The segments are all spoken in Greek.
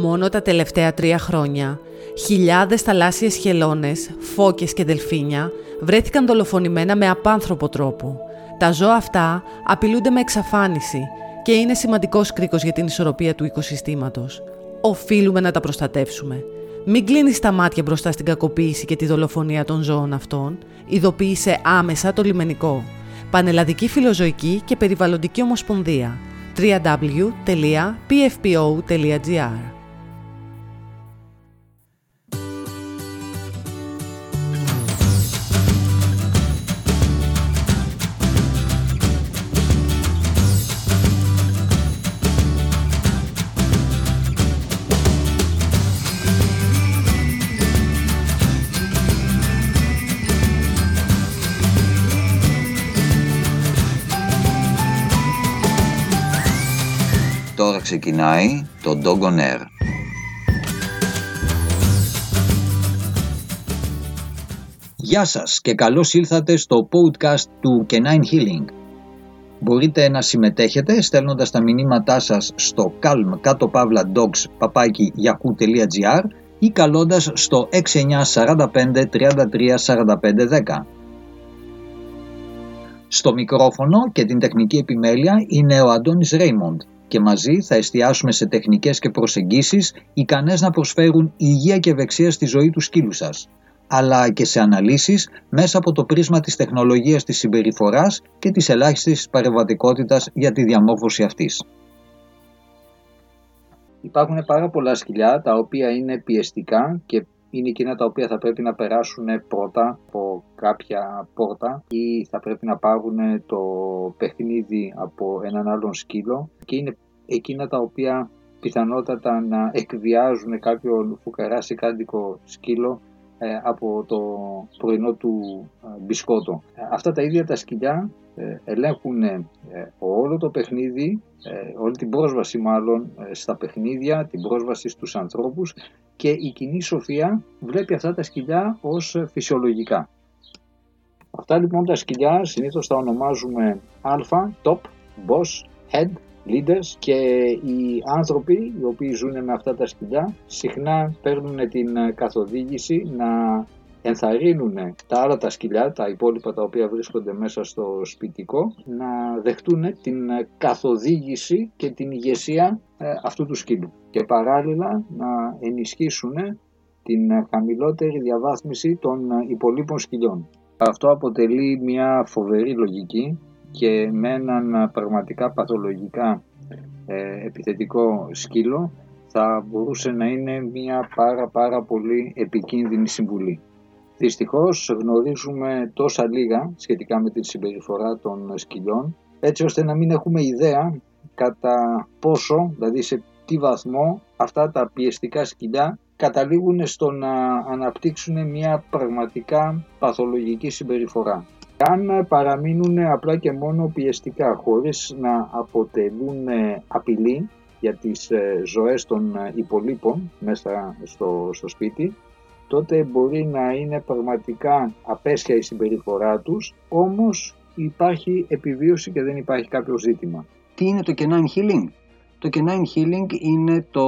Μόνο τα τελευταία τρία χρόνια, χιλιάδες θαλάσσιες χελώνες, φώκες και δελφίνια βρέθηκαν δολοφονημένα με απάνθρωπο τρόπο. Τα ζώα αυτά απειλούνται με εξαφάνιση και είναι σημαντικός κρίκος για την ισορροπία του οικοσυστήματος. Οφείλουμε να τα προστατεύσουμε. Μην κλείνεις τα μάτια μπροστά στην κακοποίηση και τη δολοφονία των ζώων αυτών. Ειδοποίησε άμεσα το λιμενικό. Πανελλαδική Φιλοζωική και Περιβαλλοντική Ομοσπονδία www.pfpo.gr ξεκινάει το Dog on Air. Γεια σας και καλώς ήλθατε στο podcast του Canine Healing. Μπορείτε να συμμετέχετε στέλνοντας τα μηνύματά σας στο calm κάτω παύλα dogs παπάκι ή καλώντας στο 6945 33 45 Στο μικρόφωνο και την τεχνική επιμέλεια είναι ο Αντώνης Ρέιμοντ και μαζί θα εστιάσουμε σε τεχνικές και προσεγγίσεις ικανές να προσφέρουν υγεία και ευεξία στη ζωή του σκύλου σας, αλλά και σε αναλύσεις μέσα από το πρίσμα της τεχνολογίας της συμπεριφοράς και της ελάχιστης παρεμβατικότητας για τη διαμόρφωση αυτής. Υπάρχουν πάρα πολλά σκυλιά τα οποία είναι πιεστικά και είναι εκείνα τα οποία θα πρέπει να περάσουν πρώτα από κάποια πόρτα ή θα πρέπει να πάρουν το παιχνίδι από έναν άλλον σκύλο και είναι εκείνα τα οποία πιθανότατα να εκβιάζουν κάποιον φουκαρά κάντικο σκύλο ε, από το πρωινό του ε, μπισκότο. Αυτά τα ίδια τα σκυλιά ε, ελέγχουν όλο το παιχνίδι, όλη την πρόσβαση μάλλον στα παιχνίδια, την πρόσβαση στους ανθρώπους και η κοινή σοφία βλέπει αυτά τα σκυλιά ως φυσιολογικά. Αυτά λοιπόν τα σκυλιά συνήθως τα ονομάζουμε α, top, boss, head, leaders και οι άνθρωποι οι οποίοι ζουν με αυτά τα σκυλιά συχνά παίρνουν την καθοδήγηση να ενθαρρύνουν τα άλλα τα σκυλιά, τα υπόλοιπα τα οποία βρίσκονται μέσα στο σπιτικό, να δεχτούν την καθοδήγηση και την ηγεσία ε, αυτού του σκύλου και παράλληλα να ενισχύσουν την χαμηλότερη διαβάθμιση των υπολείπων σκυλιών. Αυτό αποτελεί μια φοβερή λογική και με έναν πραγματικά παθολογικά ε, επιθετικό σκύλο θα μπορούσε να είναι μια πάρα πάρα πολύ επικίνδυνη συμβουλή. Δυστυχώς γνωρίζουμε τόσα λίγα σχετικά με τη συμπεριφορά των σκυλιών έτσι ώστε να μην έχουμε ιδέα κατά πόσο, δηλαδή σε τι βαθμό αυτά τα πιεστικά σκυλιά καταλήγουν στο να αναπτύξουν μια πραγματικά παθολογική συμπεριφορά. Αν παραμείνουν απλά και μόνο πιεστικά χωρίς να αποτελούν απειλή για τις ε, ζωές των υπολείπων μέσα στο, στο σπίτι, τότε μπορεί να είναι πραγματικά απέσια η συμπεριφορά τους, όμως υπάρχει επιβίωση και δεν υπάρχει κάποιο ζήτημα. Τι είναι το Canine Healing? Το Canine Healing είναι το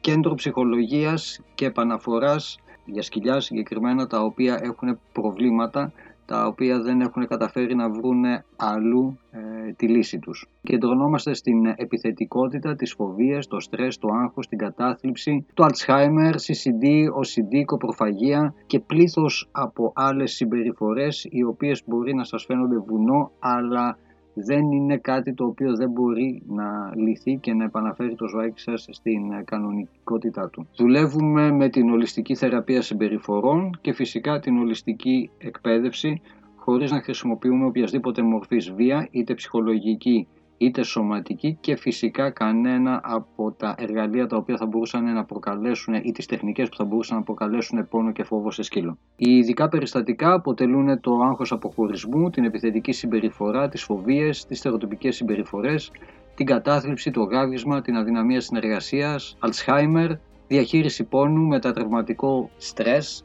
κέντρο ψυχολογίας και επαναφοράς για σκυλιά συγκεκριμένα τα οποία έχουν προβλήματα τα οποία δεν έχουν καταφέρει να βρουν αλλού ε, τη λύση τους. Κεντρωνόμαστε στην επιθετικότητα, τις φοβίες, το στρες, το άγχος, την κατάθλιψη, το Alzheimer, CCD, OCD, κοπροφαγία και πλήθος από άλλες συμπεριφορές οι οποίες μπορεί να σας φαίνονται βουνό αλλά δεν είναι κάτι το οποίο δεν μπορεί να λυθεί και να επαναφέρει το ζωάκι σας στην κανονικότητά του. Δουλεύουμε με την ολιστική θεραπεία συμπεριφορών και φυσικά την ολιστική εκπαίδευση χωρίς να χρησιμοποιούμε οποιασδήποτε μορφής βία είτε ψυχολογική είτε σωματική και φυσικά κανένα από τα εργαλεία τα οποία θα μπορούσαν να προκαλέσουν ή τις τεχνικές που θα μπορούσαν να προκαλέσουν πόνο και φόβο σε σκύλο. Οι ειδικά περιστατικά αποτελούν το άγχος αποχωρισμού, την επιθετική συμπεριφορά, τις φοβίες, τις στερεοτυπικές συμπεριφορές, την κατάθλιψη, το γάβισμα, την αδυναμία συνεργασίας, Alzheimer, διαχείριση πόνου, μετατραυματικό στρες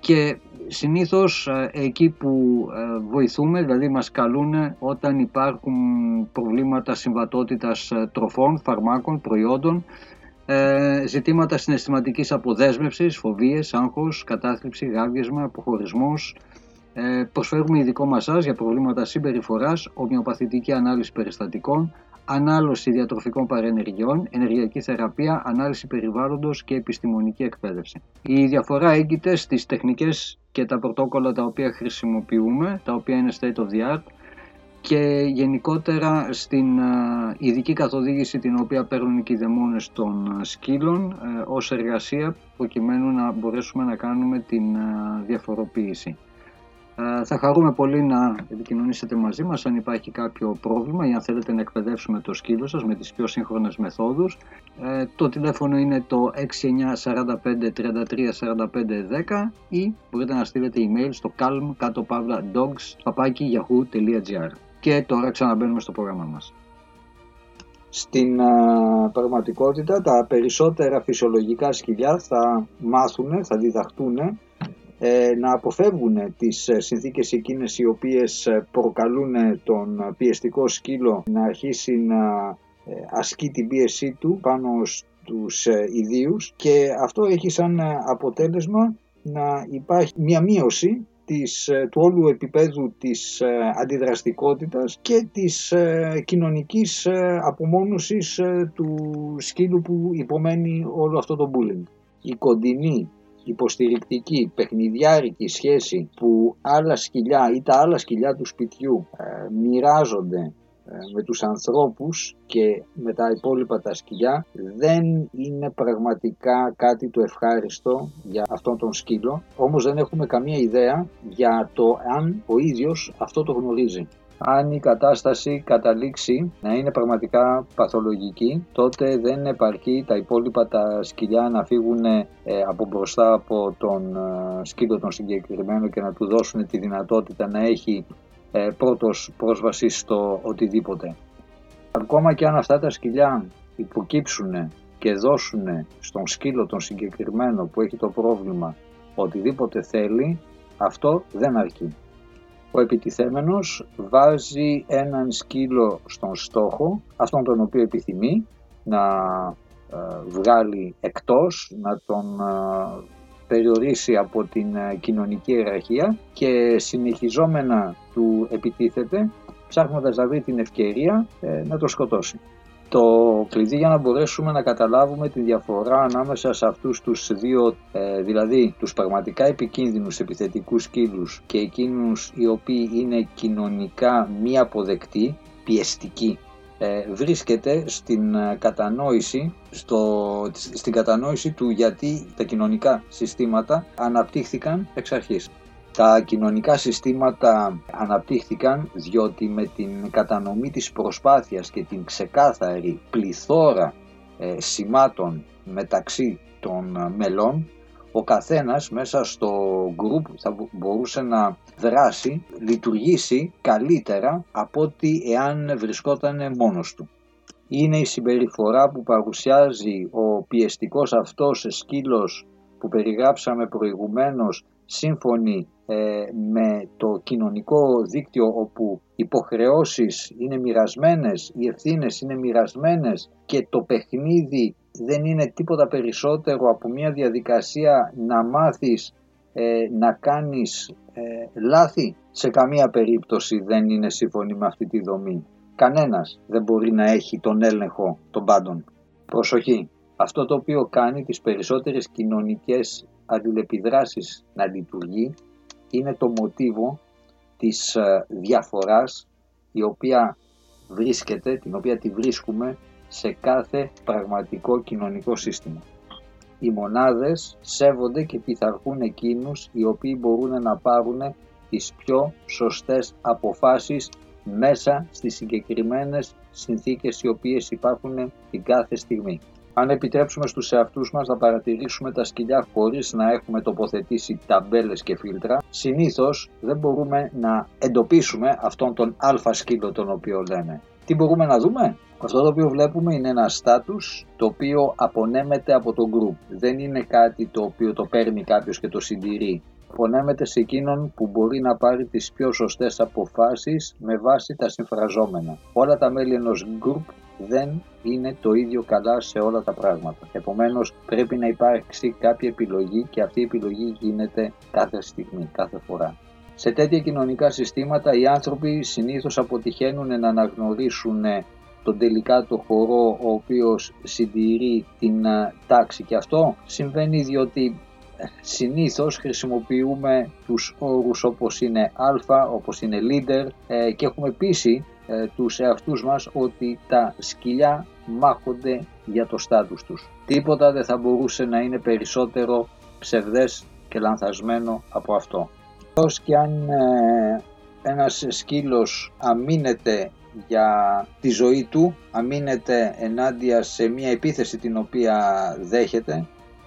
και συνήθως ε, εκεί που ε, βοηθούμε, δηλαδή μας καλούν όταν υπάρχουν προβλήματα συμβατότητας ε, τροφών, φαρμάκων, προϊόντων, Ε, ζητήματα συναισθηματικής αποδέσμευσης, φοβίες, άγχος, κατάθλιψη, γάβγισμα, αποχωρισμός. Ε, προσφέρουμε ειδικό μασάζ για προβλήματα συμπεριφοράς, ομοιοπαθητική ανάλυση περιστατικών, ανάλωση διατροφικών παρενεργειών, ενεργειακή θεραπεία, ανάλυση περιβάλλοντος και επιστημονική εκπαίδευση. Η διαφορά έγκυται στις τεχνικές και τα πρωτόκολλα τα οποία χρησιμοποιούμε, τα οποία είναι state of the art, και γενικότερα στην ειδική καθοδήγηση την οποία παίρνουν οι δαιμόνες των σκύλων ε, ως εργασία προκειμένου να μπορέσουμε να κάνουμε την διαφοροποίηση. Ε, θα χαρούμε πολύ να επικοινωνήσετε μαζί μας αν υπάρχει κάποιο πρόβλημα ή αν θέλετε να εκπαιδεύσουμε το σκύλο σας με τις πιο σύγχρονες μεθόδους. Ε, το τηλέφωνο είναι το 6945 33 45 10 ή μπορείτε να στείλετε email στο calm κάτω παύλα dogs Και τώρα ξαναμπαίνουμε στο πρόγραμμα μας. Στην πραγματικότητα τα περισσότερα φυσιολογικά σκυλιά θα μάθουν, θα διδαχτούν ε, να αποφεύγουν τις ε, συνθήκες εκείνες οι οποίες ε, προκαλούν τον πιεστικό σκύλο να αρχίσει να ασκεί την πίεσή του πάνω στους ιδίους και αυτό έχει σαν αποτέλεσμα να υπάρχει μια μείωση της, του όλου επίπεδου της αντιδραστικότητας και της κοινωνικής απομόνωσης του σκύλου που υπομένει όλο αυτό το bullying. Η κοντινή υποστηρικτική, παιχνιδιάρικη σχέση που άλλα σκυλιά ή τα άλλα σκυλιά του σπιτιού ε, μοιράζονται ε, με τους ανθρώπους και με τα υπόλοιπα τα σκυλιά δεν είναι πραγματικά κάτι το ευχάριστο για αυτόν τον σκύλο. Όμως δεν έχουμε καμία ιδέα για το αν ο ίδιος αυτό το γνωρίζει αν η κατάσταση καταλήξει να είναι πραγματικά παθολογική, τότε δεν επαρκεί τα υπόλοιπα τα σκυλιά να φύγουν ε, από μπροστά από τον ε, σκύλο τον συγκεκριμένο και να του δώσουν τη δυνατότητα να έχει ε, πρώτος πρόσβαση στο οτιδήποτε. Ακόμα και αν αυτά τα σκυλιά υποκύψουν και δώσουν στον σκύλο τον συγκεκριμένο που έχει το πρόβλημα οτιδήποτε θέλει, αυτό δεν αρκεί. Ο επιτιθέμενος βάζει έναν σκύλο στον στόχο, αυτόν τον οποίο επιθυμεί, να ε, βγάλει εκτός, να τον ε, περιορίσει από την ε, κοινωνική ιεραρχία και συνεχιζόμενα του επιτίθεται ψάχνοντας να βρει την ευκαιρία να το σκοτώσει. Το κλειδί για να μπορέσουμε να καταλάβουμε τη διαφορά ανάμεσα σε αυτούς τους δύο, ε, δηλαδή τους πραγματικά επικίνδυνους επιθετικούς σκύλους και εκείνους οι οποίοι είναι κοινωνικά μη αποδεκτοί, πιεστικοί, ε, βρίσκεται στην ε, κατανόηση, στο, στην κατανόηση του γιατί τα κοινωνικά συστήματα αναπτύχθηκαν εξ αρχής. Τα κοινωνικά συστήματα αναπτύχθηκαν διότι με την κατανομή της προσπάθειας και την ξεκάθαρη πληθώρα ε, σημάτων μεταξύ των ε, μελών ο καθένας μέσα στο γκρουπ θα μπορούσε να δράσει, λειτουργήσει καλύτερα από ότι εάν βρισκόταν μόνος του. Είναι η συμπεριφορά που παρουσιάζει ο πιεστικός αυτός σκύλος που περιγράψαμε προηγουμένως σύμφωνη ε, με το κοινωνικό δίκτυο όπου υποχρεώσεις είναι μοιρασμένες, οι ευθύνες είναι μοιρασμένες και το παιχνίδι δεν είναι τίποτα περισσότερο από μια διαδικασία να μάθεις ε, να κάνεις ε, λάθη. Σε καμία περίπτωση δεν είναι σύμφωνη με αυτή τη δομή. Κανένας δεν μπορεί να έχει τον έλεγχο των πάντων. Προσοχή. Αυτό το οποίο κάνει τις περισσότερες κοινωνικές αλληλεπιδράσεις να λειτουργεί είναι το μοτίβο της ε, διαφοράς η οποία βρίσκεται, την οποία τη βρίσκουμε σε κάθε πραγματικό κοινωνικό σύστημα. Οι μονάδες σέβονται και πειθαρχούν εκείνους οι οποίοι μπορούν να πάρουν τις πιο σωστές αποφάσεις μέσα στις συγκεκριμένες συνθήκες οι οποίες υπάρχουν την κάθε στιγμή. Αν επιτρέψουμε στους εαυτούς μας να παρατηρήσουμε τα σκυλιά χωρίς να έχουμε τοποθετήσει ταμπέλες και φίλτρα, συνήθως δεν μπορούμε να εντοπίσουμε αυτόν τον αλφα σκύλο τον οποίο λέμε. Τι μπορούμε να δούμε; Αυτό το οποίο βλέπουμε είναι ένα στάτους το οποίο απονέμεται από το group. Δεν είναι κάτι το οποίο το παίρνει κάποιος και το συντηρεί. Απονέμεται σε εκείνον που μπορεί να πάρει τις πιο σωστές αποφάσεις με βάση τα συμφραζόμενα. Όλα τα μέλη ενός group δεν είναι το ίδιο καλά σε όλα τα πράγματα. Επομένως πρέπει να υπάρξει κάποια επιλογή και αυτή η επιλογή γίνεται κάθε στιγμή, κάθε φορά. Σε τέτοια κοινωνικά συστήματα οι άνθρωποι συνήθως αποτυχαίνουν να αναγνωρίσουν τον τελικά το χορό ο οποίος συντηρεί την τάξη και αυτό συμβαίνει διότι συνήθως χρησιμοποιούμε τους όρους όπως είναι α, όπως είναι leader ε, και έχουμε πείσει ε, τους εαυτούς μας ότι τα σκυλιά μάχονται για το στάτους τους. Τίποτα δεν θα μπορούσε να είναι περισσότερο ψευδές και λανθασμένο από αυτό. Ως και αν ε, ένας σκύλος αμήνεται για τη ζωή του, αμήνεται ενάντια σε μια επίθεση την οποία δέχεται,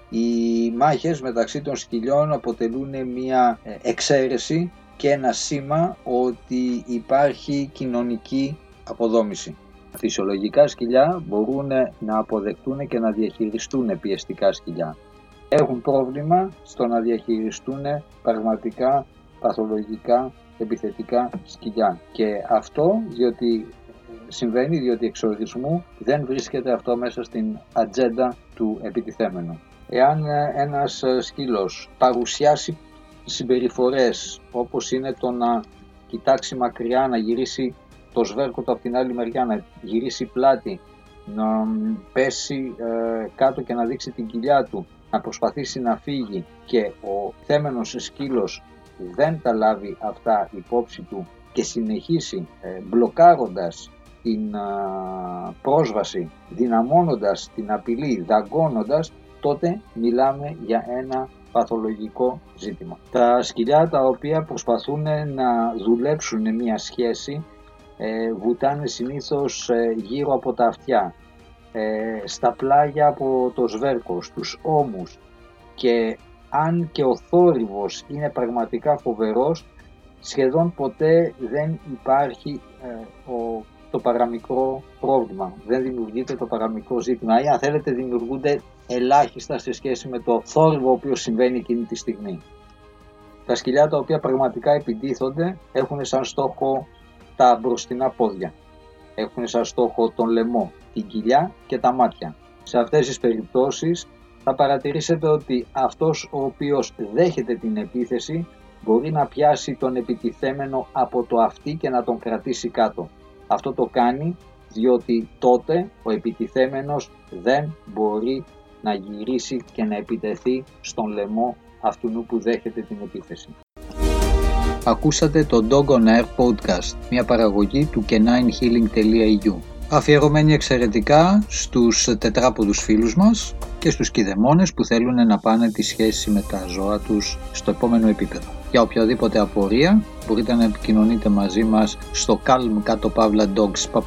οι μάχες μεταξύ των σκυλιών αποτελούν μια ε, εξαίρεση και ένα σήμα ότι υπάρχει κοινωνική αποδόμηση. Φυσιολογικά σκυλιά μπορούν να αποδεκτούν και να διαχειριστούν πιεστικά σκυλιά. Έχουν πρόβλημα στο να διαχειριστούν πραγματικά παθολογικά επιθετικά σκυλιά. Και αυτό διότι συμβαίνει διότι εξορισμού δεν βρίσκεται αυτό μέσα στην ατζέντα του επιτιθέμενου. Εάν ένας σκύλος παρουσιάσει συμπεριφορές όπως είναι το να κοιτάξει μακριά, να γυρίσει το σβέρκο του από την άλλη μεριά, να γυρίσει πλάτη, να πέσει ε, κάτω και να δείξει την κοιλιά του, να προσπαθήσει να φύγει και ο θέμενος σκύλος δεν τα λάβει αυτά υπόψη του και συνεχίσει ε, μπλοκάροντας την πρόσβαση, δυναμώνοντας την απειλή, δαγκώνοντας, τότε μιλάμε για ένα παθολογικό ζήτημα. Τα σκυλιά τα οποία προσπαθούν να δουλέψουν μια σχέση ε, βουτάνε συνήθως ε, γύρω από τα αυτιά, ε, στα πλάγια από το σβέρκο, στους ώμους. Και αν και ο θόρυβος είναι πραγματικά φοβερός, σχεδόν ποτέ δεν υπάρχει ο, το παραμικρό πρόβλημα, δεν δημιουργείται το παραμικρό ζήτημα. Ή αν θέλετε δημιουργούνται ελάχιστα σε σχέση με το θόρυβο ο οποίος συμβαίνει εκείνη τη στιγμή. Τα σκυλιά τα οποία πραγματικά επιτίθονται έχουν σαν στόχο τα μπροστινά πόδια. Έχουν σαν στόχο τον λαιμό, την κοιλιά και τα μάτια. Σε αυτές τις περιπτώσεις θα παρατηρήσετε ότι αυτός ο οποίος δέχεται την επίθεση μπορεί να πιάσει τον επιτιθέμενο από το αυτί και να τον κρατήσει κάτω. Αυτό το κάνει διότι τότε ο επιτιθέμενος δεν μπορεί να γυρίσει και να επιτεθεί στον λαιμό αυτού που δέχεται την επίθεση. Ακούσατε το Dog on Air Podcast, μια παραγωγή του caninehealing.eu αφιερωμένη εξαιρετικά στους τετράποδους φίλους μας και στους κηδεμόνες που θέλουν να πάνε τη σχέση με τα ζώα τους στο επόμενο επίπεδο. Για οποιαδήποτε απορία μπορείτε να επικοινωνείτε μαζί μας στο calm κάτω παύλα dogs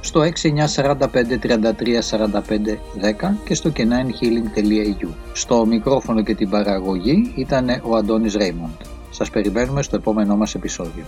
στο 6945 33 10 και στο caninehealing.eu. Στο μικρόφωνο και την παραγωγή ήταν ο Αντώνης Ρέιμοντ. Σας περιμένουμε στο επόμενό μας επεισόδιο.